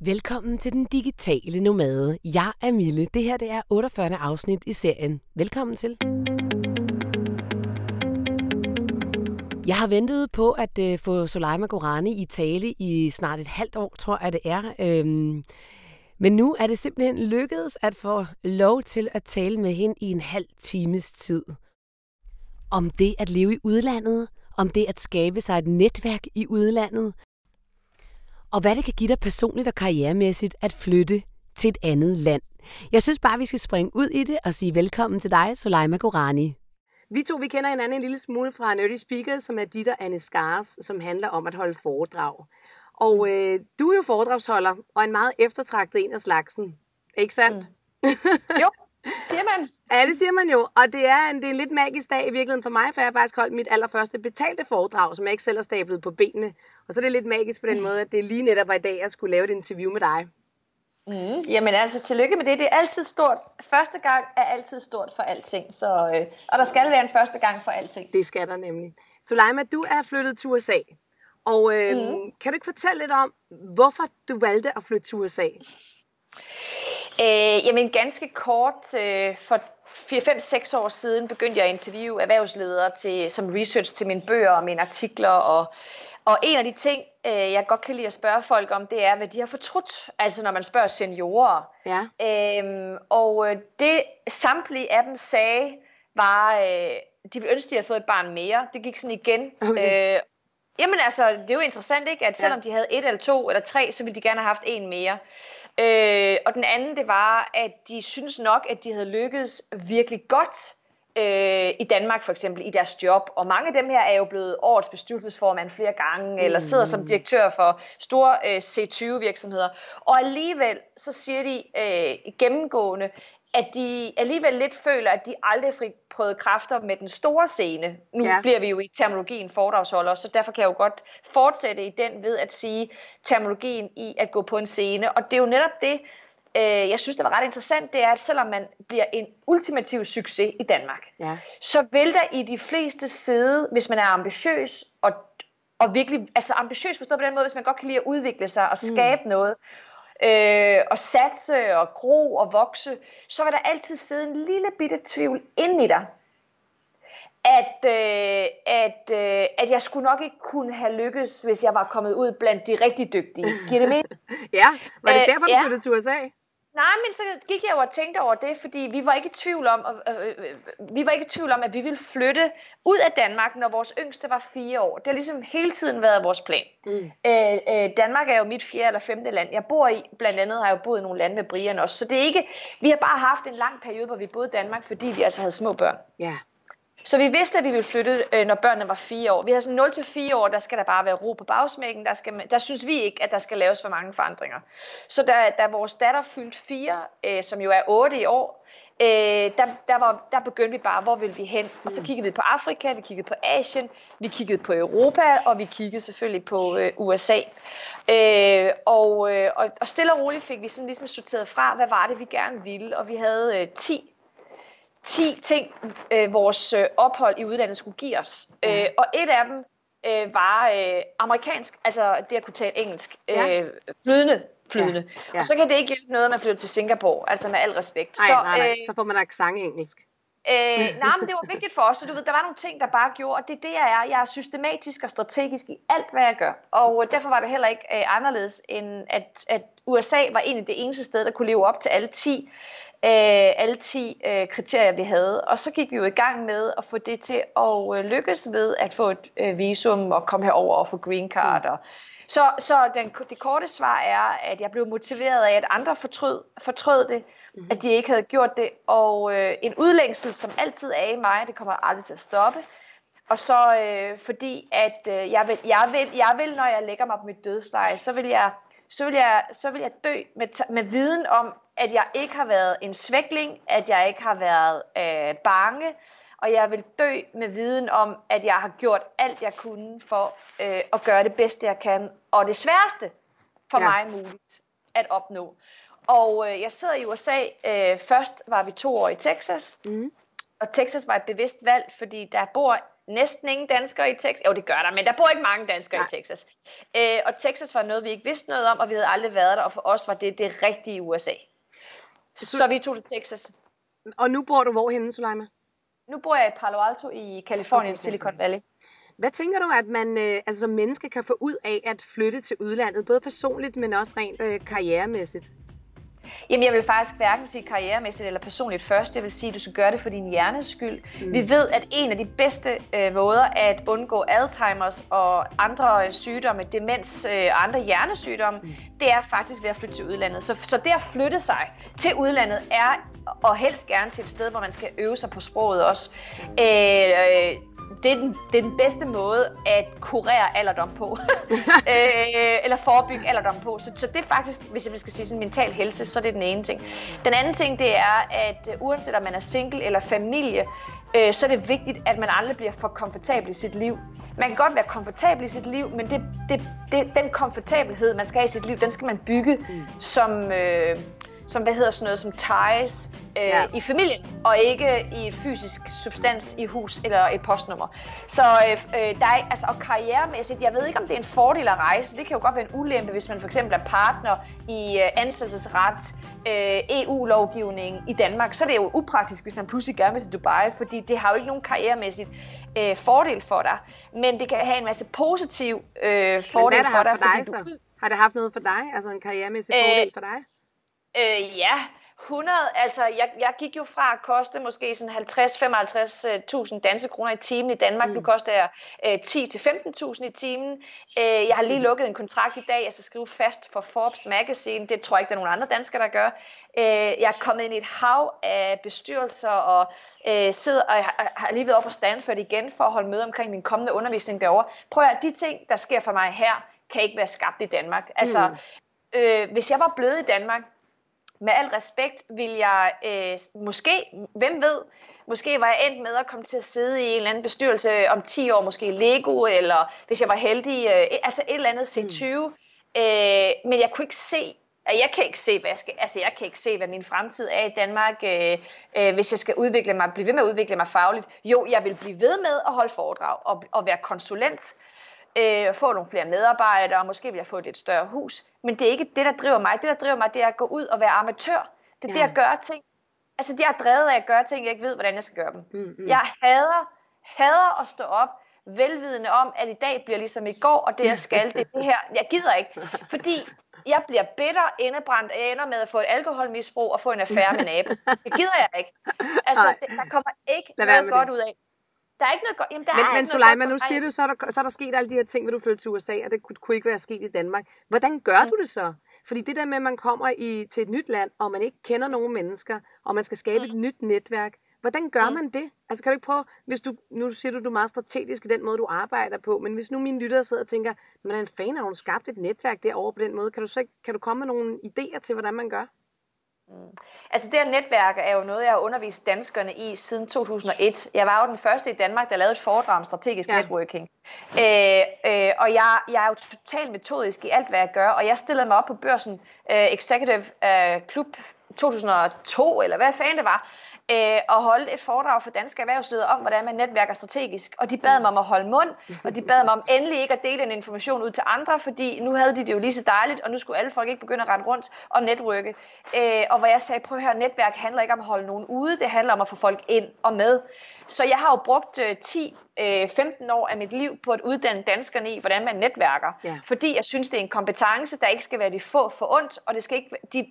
Velkommen til den digitale nomade. Jeg er Mille. Det her det er 48. afsnit i serien. Velkommen til. Jeg har ventet på at øh, få Soleima Gorani i tale i snart et halvt år, tror jeg det er. Øhm, men nu er det simpelthen lykkedes at få lov til at tale med hende i en halv times tid. Om det at leve i udlandet, om det at skabe sig et netværk i udlandet, og hvad det kan give dig personligt og karrieremæssigt at flytte til et andet land. Jeg synes bare, vi skal springe ud i det og sige velkommen til dig, Soleima Gorani. Vi to vi kender hinanden en lille smule fra Nerdy Speakers, som er dit og Anne Skars, som handler om at holde foredrag. Og øh, du er jo foredragsholder, og en meget eftertragtet en af slagsen. Ikke sandt? Mm. jo, siger man. Ja, det siger man jo. Og det er, en, det er en lidt magisk dag i virkeligheden for mig, for jeg har faktisk holdt mit allerførste betalte foredrag, som jeg ikke selv har stablet på benene. Og så er det lidt magisk på den måde, at det lige netop var i dag, at jeg skulle lave et interview med dig. Mm. Jamen altså, tillykke med det. Det er altid stort. Første gang er altid stort for alting. Så, øh, og der skal være en første gang for alting. Det skal der nemlig. Suleima, du er flyttet til USA. Og øh, mm. kan du ikke fortælle lidt om, hvorfor du valgte at flytte til USA? Øh, jamen ganske kort, øh, for 4-5-6 år siden begyndte jeg at interviewe erhvervsledere til, som research til mine bøger og mine artikler. Og, og en af de ting, øh, jeg godt kan lide at spørge folk om, det er, hvad de har fortrudt. Altså når man spørger seniorer. Ja. Øhm, og øh, det samtlige af dem sagde, var, øh, de ville ønske, de havde fået et barn mere. Det gik sådan igen. Okay. Øh, jamen altså, det er jo interessant, ikke? At selvom ja. de havde et eller to eller tre, så ville de gerne have haft en mere. Øh, og den anden, det var, at de synes nok, at de havde lykkedes virkelig godt øh, i Danmark for eksempel, i deres job. Og mange af dem her er jo blevet årets bestyrelsesformand flere gange, mm. eller sidder som direktør for store øh, C20-virksomheder. Og alligevel, så siger de øh, gennemgående, at de alligevel lidt føler, at de aldrig fik prøvet kræfter med den store scene. Nu ja. bliver vi jo i terminologien foredragsholder, så derfor kan jeg jo godt fortsætte i den ved at sige terminologien i at gå på en scene. Og det er jo netop det, øh, jeg synes, det var ret interessant, det er, at selvom man bliver en ultimativ succes i Danmark, ja. så vil der i de fleste sidde, hvis man er ambitiøs og, og virkelig, altså ambitiøs forstået på den måde, hvis man godt kan lide at udvikle sig og skabe mm. noget, øh, og satse og gro og vokse, så vil der altid sidde en lille bitte tvivl ind i dig, at, øh, at, øh, at jeg skulle nok ikke kunne have lykkes, hvis jeg var kommet ud blandt de rigtig dygtige. Giver det mening? ja, var det derfor, du ja. flyttede til USA? Nej, men så gik jeg jo og tænkte over det, fordi vi var ikke i tvivl om, øh, øh, vi var ikke i tvivl om, at vi ville flytte ud af Danmark, når vores yngste var fire år. Det har ligesom hele tiden været vores plan. Mm. Øh, øh, Danmark er jo mit fjerde eller femte land. Jeg bor i, blandt andet har jeg jo boet i nogle lande med Brian også, så det er ikke, vi har bare haft en lang periode, hvor vi boede i Danmark, fordi vi altså havde små børn. Ja. Så vi vidste, at vi ville flytte, øh, når børnene var fire år. Vi har sådan 0-4 år, der skal der bare være ro på bagsmækken. Der, skal, der synes vi ikke, at der skal laves for mange forandringer. Så da, da vores datter fyldte 4, øh, som jo er 8 i år, øh, der, der, var, der begyndte vi bare, hvor vil vi hen? Og så mm. kiggede vi på Afrika, vi kiggede på Asien, vi kiggede på Europa, og vi kiggede selvfølgelig på øh, USA. Øh, og, øh, og, og stille og roligt fik vi sådan ligesom sorteret fra, hvad var det, vi gerne ville. Og vi havde øh, 10 10 ting, øh, vores øh, ophold i udlandet skulle give os. Ja. Øh, og et af dem øh, var øh, amerikansk, altså det at kunne tale engelsk, øh, ja. flydende. flydende. Ja. Ja. Og så kan det ikke hjælpe noget, at man flytter til Singapore, altså med al respekt. Nej, så, nej, nej. Øh, så får man accent engelsk. Øh, nej, men det var vigtigt for os, så du ved, der var nogle ting, der bare gjorde, og det er det, jeg er. Jeg er systematisk og strategisk i alt, hvad jeg gør. Og derfor var det heller ikke øh, anderledes, end at, at USA var en af det eneste sted, der kunne leve op til alle 10 øh, alle 10 øh, kriterier, vi havde. Og så gik vi jo i gang med at få det til at øh, lykkes ved at få et øh, visum og komme herover og få green card. Mm. Og, så så den, det korte svar er, at jeg blev motiveret af, at andre fortrød, fortrød det, mm. at de ikke havde gjort det. Og øh, en udlængsel, som altid er i mig, det kommer aldrig til at stoppe. Og så øh, fordi, at øh, jeg, vil, jeg, vil, jeg vil, når jeg lægger mig på mit dødsleje, så vil jeg, så vil jeg, så vil jeg dø med, med viden om, at jeg ikke har været en svækling, at jeg ikke har været øh, bange, og jeg vil dø med viden om, at jeg har gjort alt, jeg kunne for øh, at gøre det bedste, jeg kan, og det sværeste for ja. mig muligt at opnå. Og øh, jeg sidder i USA. Øh, først var vi to år i Texas, mm. og Texas var et bevidst valg, fordi der bor næsten ingen danskere i Texas. Jo, det gør der, men der bor ikke mange danskere Nej. i Texas. Øh, og Texas var noget, vi ikke vidste noget om, og vi havde aldrig været der, og for os var det det rigtige USA. Så, så vi tog til Texas. Og nu bor du hvorhenne, Suleima? Nu bor jeg i Palo Alto i Kalifornien, okay. Silicon Valley. Hvad tænker du, at man øh, altså, som menneske kan få ud af at flytte til udlandet, både personligt, men også rent øh, karrieremæssigt? Jamen, jeg vil faktisk hverken sige karrieremæssigt eller personligt først. Jeg vil sige, at du skal gøre det for din hjernes skyld. Mm. Vi ved, at en af de bedste øh, måder at undgå Alzheimer's og andre øh, sygdomme, demens og øh, andre hjernesygdomme, mm. det er faktisk ved at flytte til udlandet. Så, så det at flytte sig til udlandet er, og helst gerne til et sted, hvor man skal øve sig på sproget også. Mm. Øh, øh, det, er den, det er den bedste måde at kurere alderdom på. øh, eller forebygge alderdom på. Så, så det er faktisk, hvis jeg skal sige sådan mental helse, så er det den ene ting. Den anden ting, det er, at uh, uanset om man er single eller familie, øh, så er det vigtigt, at man aldrig bliver for komfortabel i sit liv. Man kan godt være komfortabel i sit liv, men det, det, det, den komfortabelhed, man skal have i sit liv, den skal man bygge mm. som... Øh, som hvad hedder sådan noget som ties øh, ja. i familien, og ikke i et fysisk substans i hus eller et postnummer. Så øh, øh, der er, altså, og karrieremæssigt, jeg ved ikke om det er en fordel at rejse, det kan jo godt være en ulempe, hvis man for eksempel er partner i øh, ansættelsesret, øh, EU-lovgivning i Danmark, så er det jo upraktisk, hvis man pludselig gerne vil til Dubai, fordi det har jo ikke nogen karrieremæssigt øh, fordel for dig, men det kan have en masse positiv øh, fordel for dig. For dig så? Du... Har det haft noget for dig, altså en karrieremæssig øh, fordel for dig? Øh, ja, 100, altså jeg, jeg gik jo fra at koste måske sådan 50-55.000 danske kroner i timen i Danmark. Mm. Nu koster jeg øh, 10-15.000 i timen. Øh, jeg har lige mm. lukket en kontrakt i dag, jeg skal skrive fast for Forbes Magazine. Det tror jeg ikke, der er nogen andre danskere, der gør. Øh, jeg er kommet ind i et hav af bestyrelser og øh, sidder og jeg har, har lige været op på Stanford igen for at holde møde omkring min kommende undervisning derovre. Prøv at de ting, der sker for mig her, kan ikke være skabt i Danmark. Altså, mm. øh, hvis jeg var blevet i Danmark, med al respekt vil jeg øh, måske, hvem ved, måske var jeg endt med at komme til at sidde i en eller anden bestyrelse om 10 år, måske Lego, eller hvis jeg var heldig, øh, altså et eller andet C20. Mm. Øh, men jeg kunne ikke se, jeg kan ikke se, hvad jeg skal, altså jeg kan ikke se, hvad min fremtid er i Danmark, øh, øh, hvis jeg skal udvikle mig, blive ved med at udvikle mig fagligt. Jo, jeg vil blive ved med at holde foredrag og, og være konsulent, øh, få nogle flere medarbejdere, og måske vil jeg få et lidt større hus. Men det er ikke det, der driver mig. Det, der driver mig, det er at gå ud og være amatør. Det er ja. det at gøre ting. Altså, det er drevet af at gøre ting, jeg ikke ved, hvordan jeg skal gøre dem. Mm, mm. Jeg hader, hader at stå op, velvidende om, at i dag bliver ligesom i går, og det jeg skal, det er det her. Jeg gider ikke, fordi jeg bliver bitter, indebrændt, og ender med at få et alkoholmisbrug og få en affære med nabo. Det gider jeg ikke. Altså, det, der kommer ikke Lad noget godt det. ud af. Der er ikke noget godt. Jamen, der men, er men Suleima, nu siger du, så er, der, så er der sket alle de her ting, hvor du flytter til USA, og det kunne, kunne ikke være sket i Danmark. Hvordan gør mm. du det så? Fordi det der med, at man kommer i, til et nyt land, og man ikke kender nogen mennesker, og man skal skabe mm. et nyt netværk, hvordan gør mm. man det? Altså kan du ikke prøve, hvis du, nu siger du, du er meget strategisk i den måde, du arbejder på, men hvis nu mine lyttere sidder og tænker, men er en fan, har hun skabt et netværk derovre på den måde, kan du så kan du komme med nogle idéer til, hvordan man gør? Mm. Altså det her netværk er jo noget, jeg har undervist danskerne i siden 2001. Jeg var jo den første i Danmark, der lavede et foredrag om strategisk ja. networking. Øh, øh, og jeg, jeg er jo totalt metodisk i alt, hvad jeg gør, og jeg stillede mig op på børsen øh, Executive øh, Club 2002, eller hvad fanden det var, øh, og holde et foredrag for danske erhvervsledere om, hvordan man netværker strategisk. Og de bad mig om at holde mund, og de bad mig om endelig ikke at dele den information ud til andre, fordi nu havde de det jo lige så dejligt, og nu skulle alle folk ikke begynde at rette rundt og netværke. Øh, og hvor jeg sagde, prøv at høre, netværk handler ikke om at holde nogen ude, det handler om at få folk ind og med. Så jeg har jo brugt øh, 10 15 år af mit liv på at uddanne danskerne i, hvordan man netværker. Ja. Fordi jeg synes, det er en kompetence, der ikke skal være de få for ondt, og det skal ikke, de,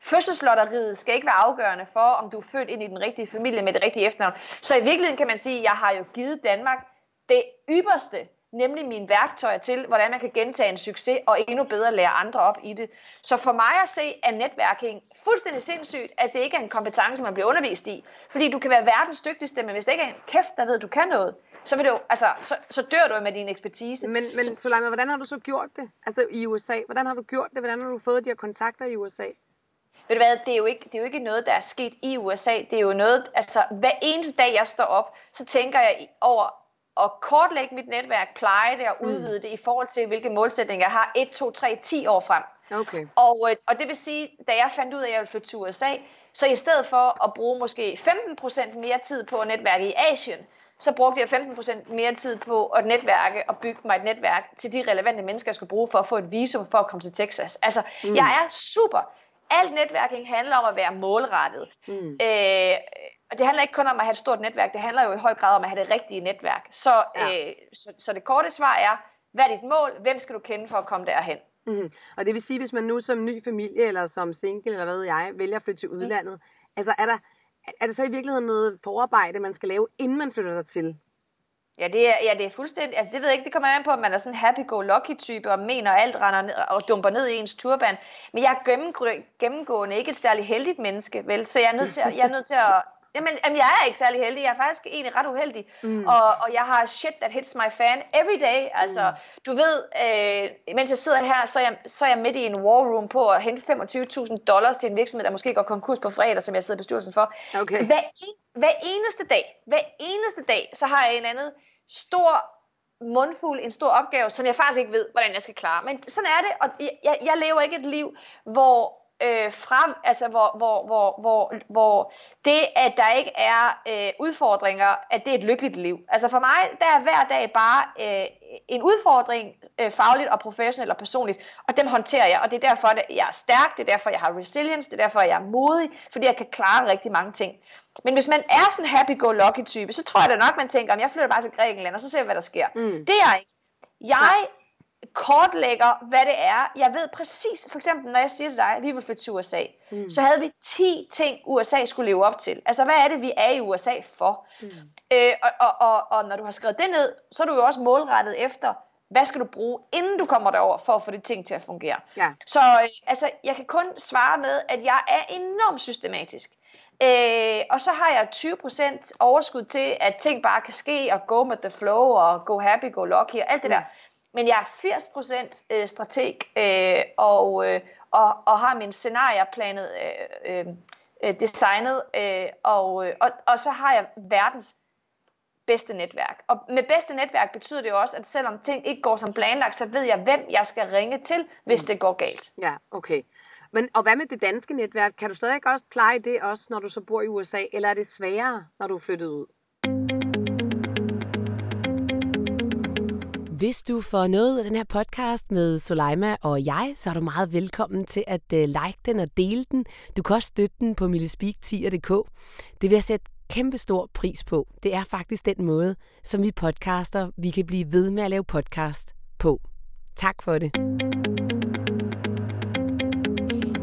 Fødselslotteriet skal ikke være afgørende for, om du er født ind i den rigtige familie med det rigtige efternavn. Så i virkeligheden kan man sige, at jeg har jo givet Danmark det ypperste, nemlig mine værktøjer til, hvordan man kan gentage en succes og endnu bedre lære andre op i det. Så for mig at se er netværking fuldstændig sindssygt, at det ikke er en kompetence, man bliver undervist i. Fordi du kan være verdens dygtigste, men hvis det ikke er en kæft, der ved, at du kan noget, så, vil du, altså, så, så dør du med din ekspertise. Men, men Solana, hvordan har du så gjort det? Altså i USA, hvordan har du gjort det? Hvordan har du fået de her kontakter i USA? Ved du hvad, det er, jo ikke, det er jo ikke noget, der er sket i USA. Det er jo noget, altså hver eneste dag, jeg står op, så tænker jeg over at kortlægge mit netværk, pleje det og mm. udvide mm. det i forhold til, hvilke målsætninger jeg har 1, 2, 3, 10 år frem. Okay. Og, øh, og det vil sige, da jeg fandt ud af, at jeg ville flytte til USA, så i stedet for at bruge måske 15% mere tid på netværket i Asien, så brugte jeg 15% mere tid på at netværke og bygge mig et netværk til de relevante mennesker, jeg skulle bruge for at få et visum for at komme til Texas. Altså, mm. jeg er super. Alt netværking handler om at være målrettet. Mm. Øh, og det handler ikke kun om at have et stort netværk, det handler jo i høj grad om at have det rigtige netværk. Så, ja. øh, så, så det korte svar er, hvad er dit mål? Hvem skal du kende for at komme derhen? Mm. Og det vil sige, hvis man nu som ny familie, eller som single, eller hvad ved jeg, vælger at flytte til udlandet, mm. altså er der, er det så i virkeligheden noget forarbejde, man skal lave, inden man flytter der til? Ja, det er, ja, det er fuldstændig, altså det ved jeg ikke, det kommer an på, at man er sådan en happy-go-lucky-type, og mener, at alt render ned, og dumper ned i ens turban. Men jeg er gennemgående ikke et særligt heldigt menneske, vel? Så jeg er nødt til, at, jeg er nødt til at, Jamen, jamen, jeg er ikke særlig heldig. Jeg er faktisk egentlig ret uheldig. Mm. Og, og jeg har shit that hits my fan every day. Altså, mm. du ved, øh, mens jeg sidder her, så er, jeg, så er jeg midt i en war room på at hente 25.000 dollars til en virksomhed, der måske går konkurs på fredag, som jeg sidder i bestyrelsen for. Okay. Hver, hver eneste dag, hver eneste dag, så har jeg en anden stor mundfuld, en stor opgave, som jeg faktisk ikke ved, hvordan jeg skal klare. Men sådan er det, og jeg, jeg lever ikke et liv, hvor øh, frem, altså hvor, hvor, hvor, hvor, hvor det, at der ikke er øh, udfordringer, at det er et lykkeligt liv. Altså for mig, der er hver dag bare øh, en udfordring, øh, fagligt og professionelt og personligt, og dem håndterer jeg, og det er derfor, at jeg er stærk, det er derfor, jeg har resilience, det er derfor, jeg er modig, fordi jeg kan klare rigtig mange ting. Men hvis man er sådan en happy-go-lucky type, så tror jeg da nok, man tænker, om jeg flytter bare til Grækenland, og så ser vi, hvad der sker. Mm. Det er jeg ikke. Jeg kortlægger, hvad det er. Jeg ved præcis, for eksempel når jeg siger til dig, at vi vil flytte til USA, mm. så havde vi 10 ting, USA skulle leve op til. Altså, hvad er det, vi er i USA for? Mm. Øh, og, og, og, og når du har skrevet det ned, så er du jo også målrettet efter, hvad skal du bruge, inden du kommer derover for at få de ting til at fungere. Ja. Så øh, altså, jeg kan kun svare med, at jeg er enormt systematisk. Øh, og så har jeg 20% overskud til, at ting bare kan ske, og go with the flow, og go happy, go lucky, og alt det mm. der. Men jeg er 80% øh, strateg, øh, og, øh, og, og har min scenarier planet, øh, øh, designet, øh, og, og, og så har jeg verdens bedste netværk. Og med bedste netværk betyder det jo også, at selvom ting ikke går som planlagt, så ved jeg, hvem jeg skal ringe til, hvis mm. det går galt. Ja, okay. Men, og hvad med det danske netværk? Kan du stadig også pleje det også, når du så bor i USA, eller er det sværere, når du er flyttet ud? Hvis du får noget af den her podcast med Soleima og jeg, så er du meget velkommen til at øh, like den og dele den. Du kan også støtte den på millespeak10.dk. Det vil jeg sætte kæmpe stor pris på. Det er faktisk den måde, som vi podcaster, vi kan blive ved med at lave podcast på. Tak for det.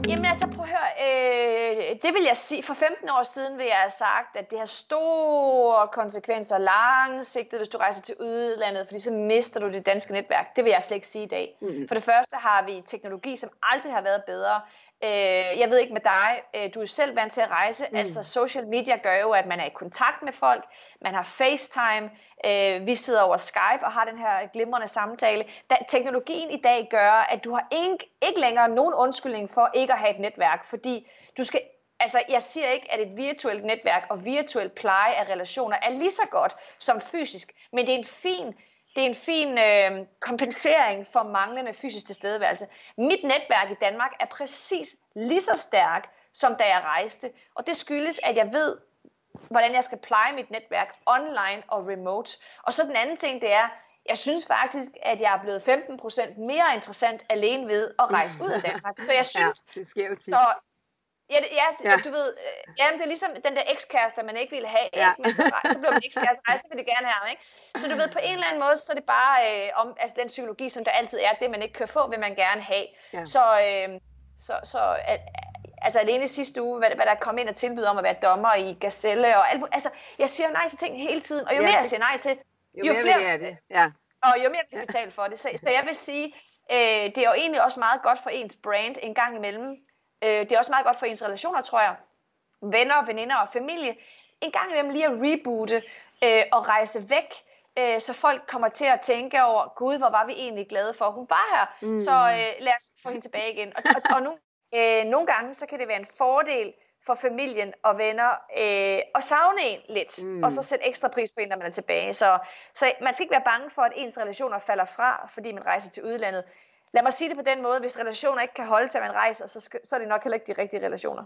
Jamen altså, prøv at høre, øh, det vil jeg sige, for 15 år siden vil jeg have sagt, at det har store konsekvenser langsigtet, hvis du rejser til udlandet, fordi så mister du det danske netværk. Det vil jeg slet ikke sige i dag. Mm. For det første har vi teknologi, som aldrig har været bedre. Øh, jeg ved ikke med dig, øh, du er selv vant til at rejse, mm. altså social media gør jo, at man er i kontakt med folk, man har FaceTime, øh, vi sidder over Skype og har den her glimrende samtale. Da, teknologien i dag gør, at du har ikke, ikke længere nogen undskyldning for ikke at have et netværk, fordi du skal Altså, jeg siger ikke, at et virtuelt netværk og virtuel pleje af relationer er lige så godt som fysisk, men det er en fin det er en fin øh, kompensering for manglende fysisk tilstedeværelse. Mit netværk i Danmark er præcis lige så stærk, som da jeg rejste. Og det skyldes, at jeg ved, hvordan jeg skal pleje mit netværk online og remote. Og så den anden ting, det er, jeg synes faktisk, at jeg er blevet 15% mere interessant alene ved at rejse ud af Danmark. Så jeg synes, ja, det sker jo tit. Så, Ja, det, ja, ja, du ved, øh, jamen, det er ligesom den der ekskæreste, man ikke ville have, ja. ikke? Men så, så blev man ekskæreste, ej, så vil det gerne have ikke? Så du ved, på en eller anden måde, så er det bare øh, om, altså den psykologi, som der altid er, det man ikke kan få, vil man gerne have. Ja. Så, øh, så, så at, altså alene sidste uge, hvad, hvad der kom ind og tilbyde om at være dommer i Gazelle, og alt, altså, jeg siger nej til ting hele tiden, og jo ja, mere jeg siger nej til, jo, jo mere flere, er det. Ja. og jo mere bliver betalt for det. Så, så jeg vil sige, øh, det er jo egentlig også meget godt for ens brand en gang imellem, Øh, det er også meget godt for ens relationer, tror jeg. Venner, veninder og familie. En gang imellem lige at reboote øh, og rejse væk, øh, så folk kommer til at tænke over, gud, hvor var vi egentlig glade for, at hun var her. Mm. Så øh, lad os få hende tilbage igen. Og, og, og nu, øh, nogle gange, så kan det være en fordel for familien og venner øh, at savne en lidt, mm. og så sætte ekstra pris på en, når man er tilbage. Så, så man skal ikke være bange for, at ens relationer falder fra, fordi man rejser til udlandet. Lad mig sige det på den måde, hvis relationer ikke kan holde til, at man rejser, så, skal, så er det nok heller ikke de rigtige relationer.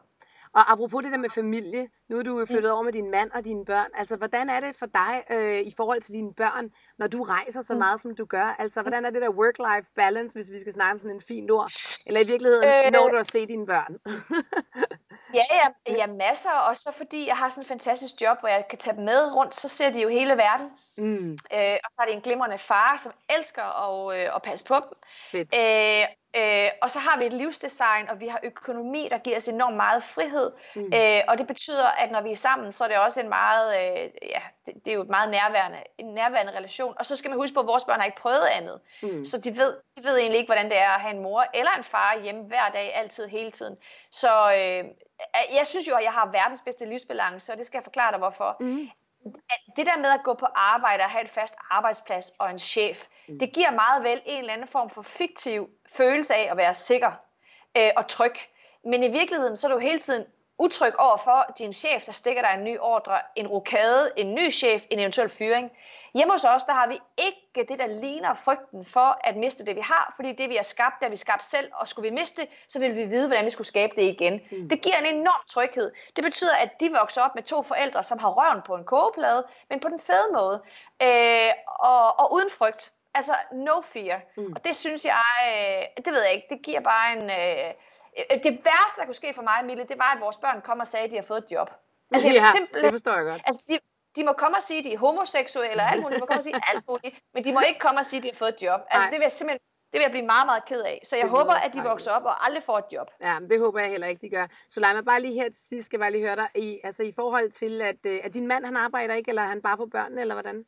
Og apropos det der med familie, nu er du flyttet over med din mand og dine børn. Altså, hvordan er det for dig øh, i forhold til dine børn, når du rejser så mm. meget, som du gør? Altså, hvordan er det der work-life balance, hvis vi skal snakke om sådan en fin ord? Eller i virkeligheden, øh, når du at se dine børn? ja, ja, ja, masser. Og så fordi jeg har sådan en fantastisk job, hvor jeg kan tage dem med rundt, så ser de jo hele verden. Mm. Øh, og så er det en glimrende far, som elsker at, øh, at passe på dem. Fedt. Øh, Øh, og så har vi et livsdesign, og vi har økonomi, der giver os enormt meget frihed. Mm. Øh, og det betyder, at når vi er sammen, så er det også en meget, øh, ja, det, det er jo et meget nærværende, en nærværende relation. Og så skal man huske på, at vores børn har ikke prøvet andet. Mm. Så de ved, de ved egentlig ikke, hvordan det er at have en mor eller en far hjemme hver dag, altid, hele tiden. Så øh, jeg synes jo, at jeg har verdens bedste livsbalance, og det skal jeg forklare dig, hvorfor. Mm det der med at gå på arbejde og have et fast arbejdsplads og en chef, mm. det giver meget vel en eller anden form for fiktiv følelse af at være sikker øh, og tryg. Men i virkeligheden, så er du hele tiden utryg over for din chef, der stikker dig en ny ordre, en rokade, en ny chef, en eventuel fyring. Hjemme hos os, der har vi ikke det, der ligner frygten for at miste det, vi har, fordi det, vi har skabt, det har vi skabt selv, og skulle vi miste det, så vil vi vide, hvordan vi skulle skabe det igen. Mm. Det giver en enorm tryghed. Det betyder, at de vokser op med to forældre, som har røven på en kogeplade, men på den fede måde, øh, og, og uden frygt. Altså, no fear. Mm. Og det synes jeg, øh, det ved jeg ikke, det giver bare en... Øh det værste, der kunne ske for mig, Mille, det var, at vores børn kom og sagde, at de har fået et job. Altså, ja, simpelthen, det forstår jeg godt. Altså, de, de må komme og sige, at de er homoseksuelle eller alt muligt. De må komme og sige alt muligt, men de må ikke komme og sige, at de har fået et job. Altså, det vil jeg simpelthen det vil jeg blive meget, meget ked af. Så jeg det håber, at de vokser op og aldrig får et job. Ja, det håber jeg heller ikke, de gør. Så lad mig bare lige her til sidst, skal jeg bare lige høre dig, i, altså i forhold til, at, øh, at din mand, han arbejder ikke, eller er han bare på børnene, eller hvordan?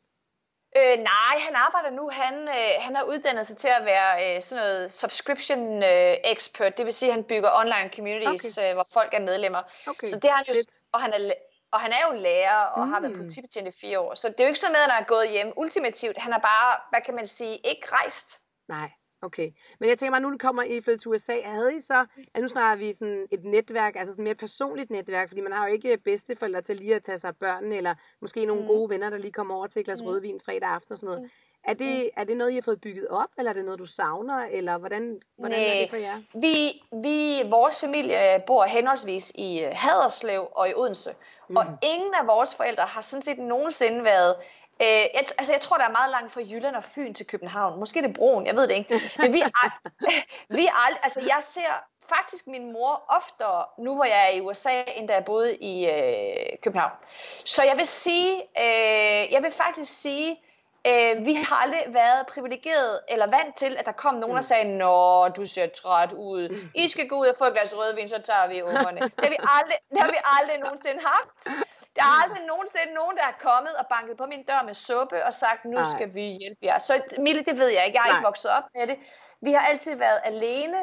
Øh, nej, han arbejder nu. Han, øh, han har uddannet sig til at være øh, sådan noget subscription øh, expert. Det vil sige, at han bygger online communities, okay. øh, hvor folk er medlemmer. Okay. Så det har han jo, og han er og han er jo lærer og mm. har været mm. politibetjent i fire år. Så det er jo ikke sådan med, at han er gået hjem ultimativt. Han har bare, hvad kan man sige, ikke rejst. Nej, okay. Men jeg tænker mig, nu du kommer i flyttet til USA, havde I så, at nu snakker vi sådan et netværk, altså sådan et mere personligt netværk, fordi man har jo ikke bedsteforældre til lige at tage sig af børnene, eller måske nogle mm. gode venner, der lige kommer over til et glas mm. rødvin fredag aften og sådan noget. Mm. Er det, mm. er det noget, I har fået bygget op, eller er det noget, du savner, eller hvordan, hvordan er det for jer? Vi, vi, vores familie bor henholdsvis i øh, Haderslev og i Odense, mm. og ingen af vores forældre har sådan set nogensinde været Øh, jeg, altså jeg tror, der er meget langt fra Jylland og Fyn til København. Måske det er broen, jeg ved det ikke. Men vi er, vi er ald- altså jeg ser faktisk min mor oftere, nu hvor jeg er i USA, end da jeg boede i øh, København. Så jeg vil sige, øh, jeg vil faktisk sige, Øh, vi har aldrig været privilegeret eller vant til, at der kom nogen, der mm. sagde, Nå, du ser træt ud. Mm. I skal gå ud og få et glas rødvin, så tager vi ungerne. Det har vi aldrig, det har vi aldrig nogensinde haft. Der er aldrig nogensinde nogen, der er kommet og banket på min dør med suppe og sagt, nu skal vi hjælpe jer. Så Mille, det ved jeg ikke. Jeg har Nej. ikke vokset op med det. Vi har altid været alene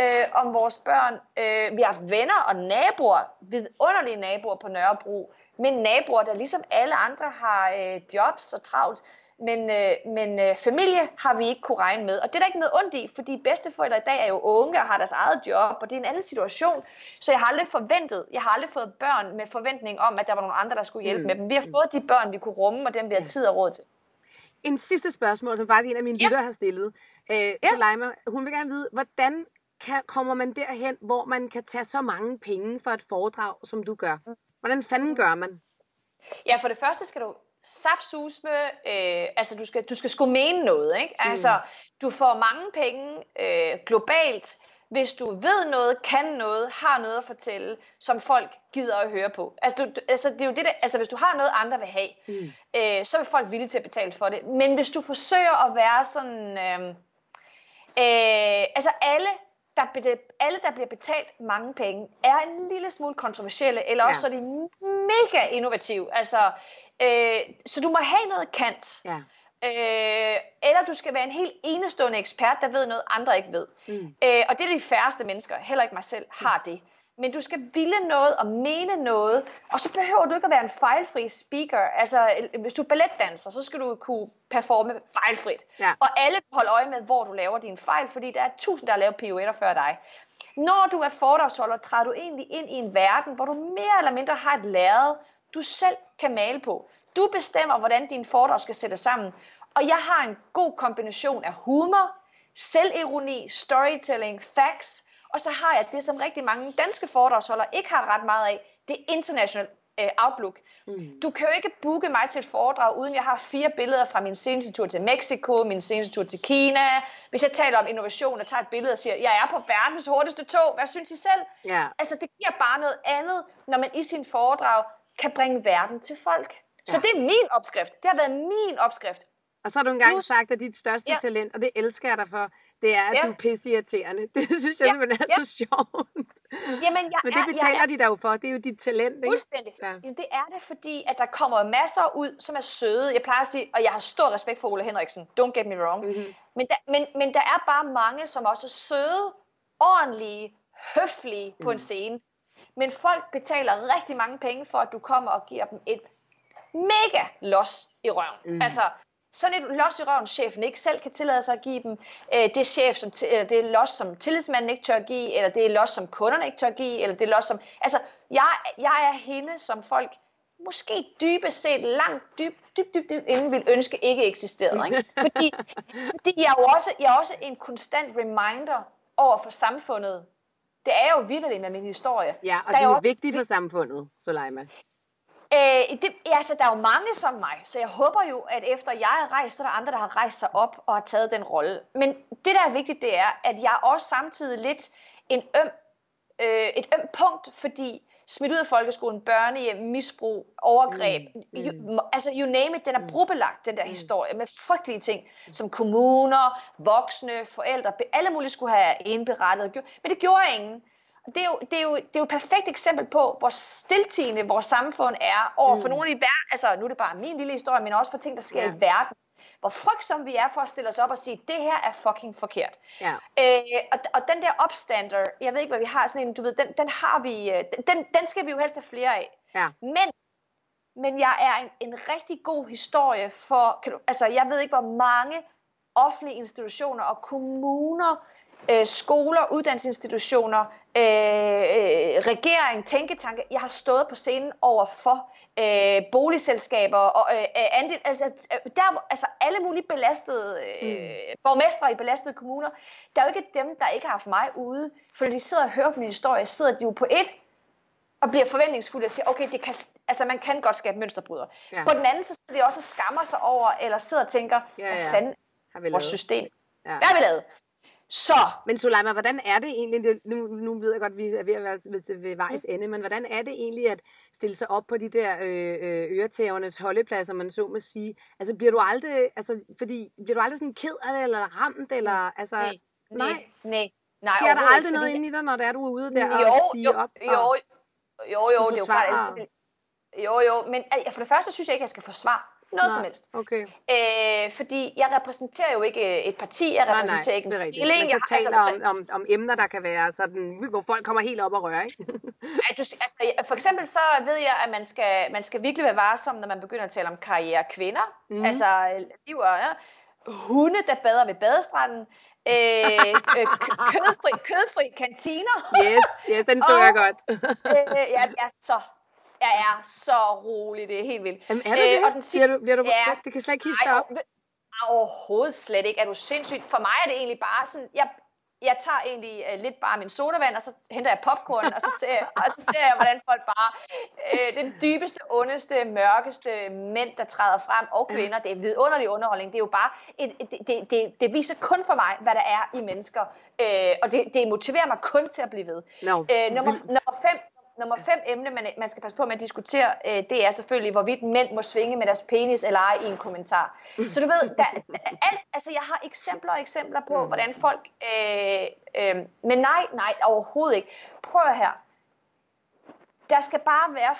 øh, om vores børn. Øh, vi har haft venner og naboer, vidunderlige naboer på Nørrebro, men naboer, der ligesom alle andre har øh, jobs og travlt men, øh, men øh, familie har vi ikke kunne regne med. Og det er der ikke noget ondt i, fordi bedsteforældre i dag er jo unge og har deres eget job, og det er en anden situation. Så jeg har aldrig forventet, jeg har aldrig fået børn med forventning om, at der var nogle andre, der skulle hjælpe mm. med dem. Vi har fået de børn, vi kunne rumme, og dem vi har tid og råd til. En sidste spørgsmål, som faktisk en af mine ja. lytter har stillet. Øh, ja. Leima, hun vil gerne vide, hvordan kan, kommer man derhen, hvor man kan tage så mange penge for et foredrag, som du gør? Hvordan fanden gør man? Ja, for det første skal du saftsusme, øh, altså du skal, du skal sgu mene noget, ikke? Mm. Altså, du får mange penge øh, globalt, hvis du ved noget, kan noget, har noget at fortælle, som folk gider at høre på. Altså, du, altså, det er jo det der, altså hvis du har noget, andre vil have, mm. øh, så er folk villige til at betale for det. Men hvis du forsøger at være sådan... Øh, øh, altså alle der, alle, der bliver betalt mange penge, er en lille smule kontroversielle, eller også ja. så er de mega innovative. Altså, øh, så du må have noget kant. Ja. Øh, eller du skal være en helt enestående ekspert, der ved noget, andre ikke ved. Mm. Øh, og det er de færreste mennesker, heller ikke mig selv, har det men du skal ville noget og mene noget, og så behøver du ikke at være en fejlfri speaker. Altså, hvis du er balletdanser, så skal du kunne performe fejlfrit. Ja. Og alle holder øje med, hvor du laver dine fejl, fordi der er tusind, der har lavet pirouetter før dig. Når du er foredragsholder, træder du egentlig ind i en verden, hvor du mere eller mindre har et lærred, du selv kan male på. Du bestemmer, hvordan din foredrag skal sættes sammen. Og jeg har en god kombination af humor, selvironi, storytelling, facts, Og så har jeg det, som rigtig mange danske foredragsholdere ikke har ret meget af, det er international øh, outlook. Mm. Du kan jo ikke booke mig til et foredrag, uden jeg har fire billeder fra min seneste tur til Mexico, min seneste tur til Kina. Hvis jeg taler om innovation og tager et billede og siger, jeg er på verdens hurtigste tog, hvad synes I selv? Yeah. Altså det giver bare noget andet, når man i sin foredrag kan bringe verden til folk. Så det er min opskrift. Det har været min opskrift. Og så har du engang Plus, sagt, at dit største ja. talent, og det elsker jeg dig for, det er, at ja. du er pisseirriterende. Det synes jeg ja. simpelthen er ja. så sjovt. Jamen, jeg Men det betaler jeg, jeg, de dig jo for. Det er jo dit talent, ikke? Fuldstændig. Ja. Jamen, det er det, fordi at der kommer masser ud, som er søde. Jeg plejer at sige, og jeg har stor respekt for Ole Henriksen. Don't get me wrong. Mm-hmm. Men, der, men, men der er bare mange, som også er søde, ordentlige, høflige på mm. en scene. Men folk betaler rigtig mange penge for, at du kommer og giver dem et mega los i røven. Mm. Altså, sådan et los i røven, chefen ikke selv kan tillade sig at give dem. Øh, det er chef, som eller det er los, som tillidsmanden ikke tør give, eller det er los, som kunderne ikke tør give, eller det er los, som... Altså, jeg, jeg er hende, som folk måske dybest set langt dybt, dybt, dybt, dyb, inden vil ønske ikke eksisterede. Ikke? Fordi, fordi jeg, er jo også, jeg er også en konstant reminder over for samfundet. Det er jo vildt med min historie. Ja, og der det er jo også, vigtigt for samfundet, Soleima. Øh, det, altså, der er jo mange som mig, så jeg håber jo, at efter jeg er rejst, så er der andre, der har rejst sig op og har taget den rolle. Men det, der er vigtigt, det er, at jeg også samtidig lidt en øm, øh, et øm punkt, fordi smidt ud af folkeskolen, børnehjem, misbrug, overgreb, mm, mm. You, altså you name it, den er mm. brobelagt, den der mm. historie, med frygtelige ting, som kommuner, voksne, forældre, alle mulige skulle have indberettet, men det gjorde ingen det er, jo, det, er jo, det er jo et perfekt eksempel på, hvor stiltigende vores samfund er over for mm. nogle i verden. Altså, nu er det bare min lille historie, men også for ting, der sker ja. i verden. Hvor frygtsom vi er for at stille os op og sige, det her er fucking forkert. Ja. Øh, og, og den der opstander, jeg ved ikke, hvad vi har, sådan en, du ved, den, den har vi, øh, den, den skal vi jo helst have flere af. Ja. Men, men jeg er en, en rigtig god historie for, kan du, altså jeg ved ikke, hvor mange offentlige institutioner og kommuner, øh, skoler, uddannelsesinstitutioner, øh, øh, regering, tænketanke. Jeg har stået på scenen over for øh, boligselskaber og øh, andel, altså, øh, der, altså alle mulige belastede øh, mm. borgmestre i belastede kommuner. Der er jo ikke dem, der ikke har haft mig ude, for de sidder og hører på min historie, sidder de jo på et og bliver forventningsfulde og siger, okay, det kan, altså man kan godt skabe mønsterbryder. Ja. På den anden så sidder de også og skammer sig over, eller sidder og tænker, ja, ja. hvad fanden er vores system? Ja. Hvad har vi lavet? Så. Men Suleima, hvordan er det egentlig, nu, nu ved jeg godt, at vi er ved at være ved, ved vejs ende, men hvordan er det egentlig at stille sig op på de der øh, øh øretævernes holdepladser, man så må sige? Altså bliver du aldrig, altså, fordi, bliver du aldrig sådan ked af det, eller ramt, eller, altså, nej, nej, nej. nej Sker der aldrig noget ind i dig, når der er du er ude der jo, og sige jo, op? Jo, jo, jo, jo, det er jo klart, altså, jo, jo, men for det første synes jeg ikke, at jeg skal forsvare noget nej, som helst. Okay. Øh, fordi jeg repræsenterer jo ikke et parti, jeg repræsenterer nej, ikke en stilling. Men så taler altså, om, om, om emner, der kan være sådan, hvor folk kommer helt op og rører, ikke? at du, altså, for eksempel så ved jeg, at man skal, man skal virkelig være varsom, når man begynder at tale om karriere kvinder. Mm. Altså liv og ja, hunde, der bader ved badestranden. Øh, øh, kødfri, kødfri kantiner. Yes, yes, den så og, jeg godt. øh, ja, det er så jeg er så rolig, det er helt vildt. Jamen, er du øh, det? Og den sidste, bliver du, bliver du, ja, det kan slet ikke hisse op. Overhovedet slet ikke. Er du sindssygt? For mig er det egentlig bare sådan, jeg, jeg tager egentlig uh, lidt bare min sodavand, og så henter jeg popcorn, og så ser jeg, og så ser jeg hvordan folk bare, uh, den dybeste, ondeste, mørkeste mænd, der træder frem, og kvinder, det er vidunderlig underholdning. Det er jo bare, et, det, det, det, det viser kun for mig, hvad der er i mennesker, uh, og det, det motiverer mig kun til at blive ved. No, uh, nummer, nummer fem, nummer fem emne, man, man skal passe på med at diskutere, øh, det er selvfølgelig, hvorvidt mænd må svinge med deres penis eller ej i en kommentar. Så du ved, der, alt, altså jeg har eksempler og eksempler på, mm. hvordan folk, øh, øh, men nej, nej, overhovedet ikke. Prøv her. Der skal bare være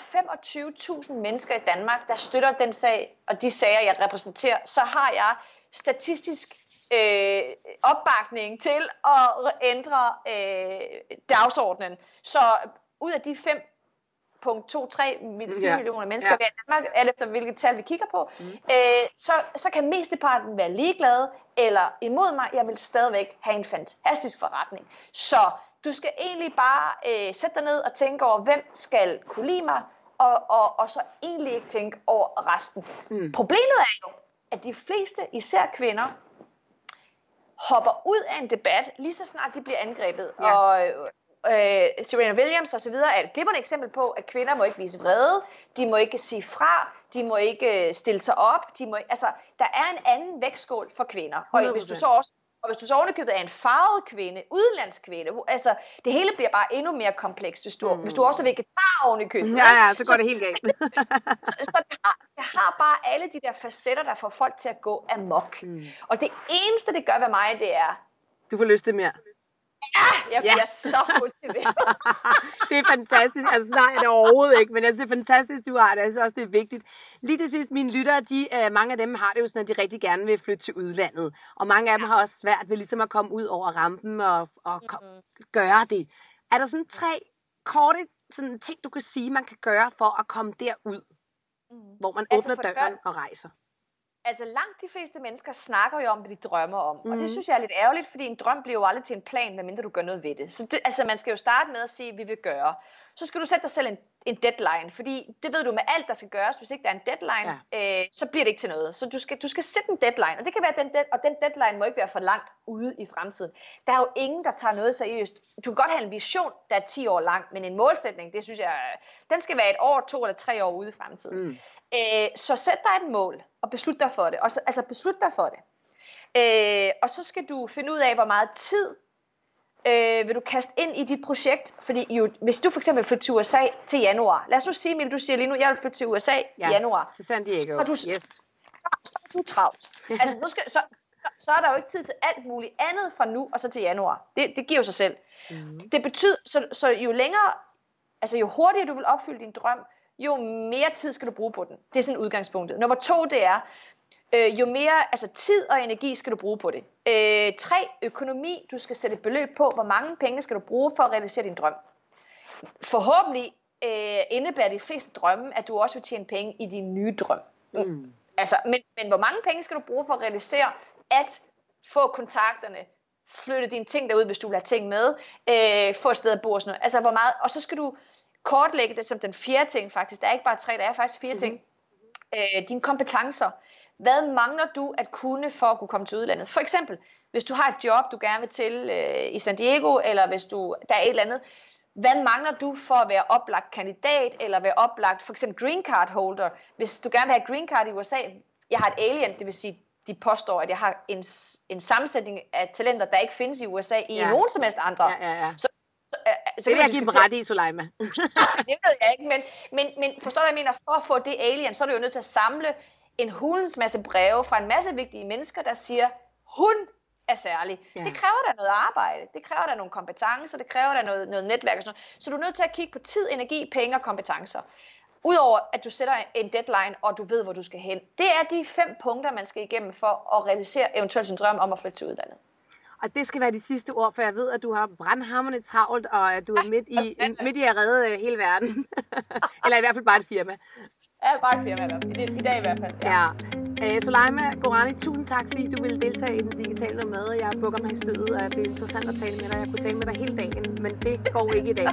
25.000 mennesker i Danmark, der støtter den sag, og de sager, jeg repræsenterer, så har jeg statistisk øh, opbakning til at ændre øh, dagsordenen. Så ud af de 5,23 ja. millioner mennesker ja. i Danmark, alt efter hvilket tal vi kigger på, mm. øh, så, så kan mesteparten være ligeglade eller imod mig. Jeg vil stadigvæk have en fantastisk forretning. Så du skal egentlig bare øh, sætte dig ned og tænke over, hvem skal kunne lide mig, og, og, og så egentlig ikke tænke over resten. Mm. Problemet er jo, at de fleste, især kvinder, hopper ud af en debat, lige så snart de bliver angrebet. Ja. Og øh, Serena Williams osv. er et et eksempel på, at kvinder må ikke vise vrede, de må ikke sige fra, de må ikke øh, stille sig op, de må, altså, der er en anden vægtskål for kvinder. 100%. Og hvis du så også og hvis du så ovenikøbet er en farvet kvinde, udenlandskvinde, altså det hele bliver bare endnu mere komplekst, hvis du, mm. hvis du også er vegetar ovenikøbet. Ja, ja, så går det helt galt. så så det, har, det har bare alle de der facetter, der får folk til at gå amok. Mm. Og det eneste, det gør ved mig, det er... Du får lyst til mere. Ja, jeg bliver ja. så motiveret. det er fantastisk. Altså, nej, det er overhovedet ikke, men synes, det er fantastisk, du har det. Jeg synes også, det er vigtigt. Lige til sidst, mine lyttere, de, uh, mange af dem har det jo sådan, at de rigtig gerne vil flytte til udlandet. Og mange af dem har også svært ved ligesom at komme ud over rampen og, og mm-hmm. gøre det. Er der sådan tre korte sådan ting, du kan sige, man kan gøre for at komme derud, mm. hvor man altså åbner døren og rejser? Altså langt de fleste mennesker snakker jo om, hvad de drømmer om. Mm. Og det mhm. synes jeg er lidt ærgerligt, fordi en drøm bliver jo aldrig til en plan, medmindre du gør noget ved det. Så det, altså man skal jo starte med at sige, vi vil gøre. Så skal du sætte dig selv en, en deadline, fordi det ved du med alt, der skal gøres. Hvis ikke der er en deadline, ja. øh, så bliver det ikke til noget. Så du skal, du skal sætte en deadline, og det kan være den, dead, og den deadline må ikke være for langt ude i fremtiden. Der er jo ingen, der tager noget seriøst. Du kan godt have en vision, der er 10 år lang, men en målsætning, det synes jeg, den skal være et år, to eller tre år ude i fremtiden. Mm. Øh, så sæt dig et mål, og beslut dig for det. Og så, altså beslut dig for det. Øh, og så skal du finde ud af, hvor meget tid øh, vil du kaste ind i dit projekt. Fordi jo, hvis du for eksempel flytter til USA til januar. Lad os nu sige, Mille, du siger lige nu, jeg vil flytte til USA ja, i januar. til San Diego. Så du, yes. Så er du travlt. altså, så, skal, så, så er der jo ikke tid til alt muligt andet fra nu og så til januar. Det, det giver jo sig selv. Mm. Det betyder, så, så jo længere, altså jo hurtigere du vil opfylde din drøm, jo mere tid skal du bruge på den. Det er sådan udgangspunktet. Nummer to, det er, øh, jo mere altså tid og energi skal du bruge på det. Øh, tre, økonomi. Du skal sætte et beløb på, hvor mange penge skal du bruge for at realisere din drøm. Forhåbentlig øh, indebærer de fleste drømme, at du også vil tjene penge i din nye drøm. Mm. Altså, men, men hvor mange penge skal du bruge for at realisere, at få kontakterne, flytte dine ting derud, hvis du vil have ting med, øh, få et sted at bo og sådan noget. Altså, hvor meget, og så skal du kortlægge det som den fjerde ting faktisk. Der er ikke bare tre, der er faktisk fire mm-hmm. ting. Øh, dine kompetencer. Hvad mangler du at kunne for at kunne komme til udlandet? For eksempel, hvis du har et job, du gerne vil til øh, i San Diego, eller hvis du der er et eller andet, hvad mangler du for at være oplagt kandidat, eller være oplagt, for eksempel green card holder? Hvis du gerne vil have green card i USA, jeg har et alien, det vil sige, de påstår, at jeg har en, en sammensætning af talenter, der ikke findes i USA i ja. nogen som helst andre. Ja, ja, ja. Så så, det vil jeg give dem ret i, Suleima. det ved jeg ikke, men, men, men forstår du, hvad jeg mener? For at få det alien, så er du jo nødt til at samle en hulens masse breve fra en masse vigtige mennesker, der siger, hun er særlig. Ja. Det kræver da noget arbejde, det kræver da nogle kompetencer, det kræver da noget, noget netværk og sådan noget. Så du er nødt til at kigge på tid, energi, penge og kompetencer. Udover at du sætter en deadline, og du ved, hvor du skal hen. Det er de fem punkter, man skal igennem for at realisere eventuelt sin drøm om at flytte til udlandet. Og det skal være de sidste ord, for jeg ved, at du har brandhammerne travlt, og at du er midt i, midt i at redde øh, hele verden. Eller i hvert fald bare et firma. Ja, bare et firma i, I dag i hvert fald. Ja. ja. Uh, Soleima Gorani, tusind tak, fordi du ville deltage i den digitale med. Jeg bukker mig i stødet, og det er interessant at tale med dig. Jeg kunne tale med dig hele dagen, men det går ikke i dag.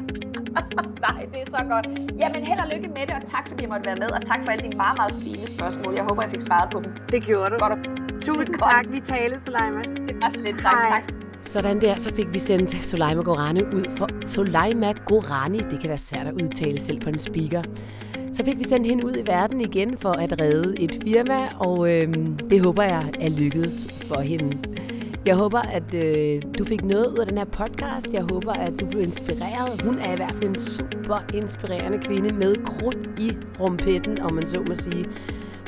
Nej, det er så godt. Jamen, held og lykke med det, og tak fordi jeg måtte være med, og tak for alle dine meget, meget fine spørgsmål. Jeg håber, jeg fik svaret på dem. Det gjorde du. Godt. Tusind tak. Vi taler, Soleima. Var så lidt. Tak. Hej. tak. Sådan der, så fik vi sendt Soleima Gorani ud for Soleima Gorani. Det kan være svært at udtale selv for en speaker. Så fik vi sendt hende ud i verden igen for at redde et firma, og øh, det håber jeg er lykkedes for hende. Jeg håber, at øh, du fik noget ud af den her podcast. Jeg håber, at du blev inspireret. Hun er i hvert fald en super inspirerende kvinde med krudt i rumpetten, om man så må sige.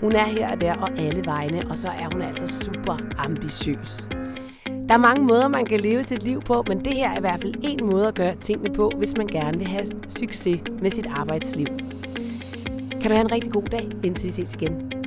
Hun er her og der og alle vegne, og så er hun altså super ambitiøs. Der er mange måder, man kan leve sit liv på, men det her er i hvert fald en måde at gøre tingene på, hvis man gerne vil have succes med sit arbejdsliv. Kan du have en rigtig god dag, indtil vi ses igen.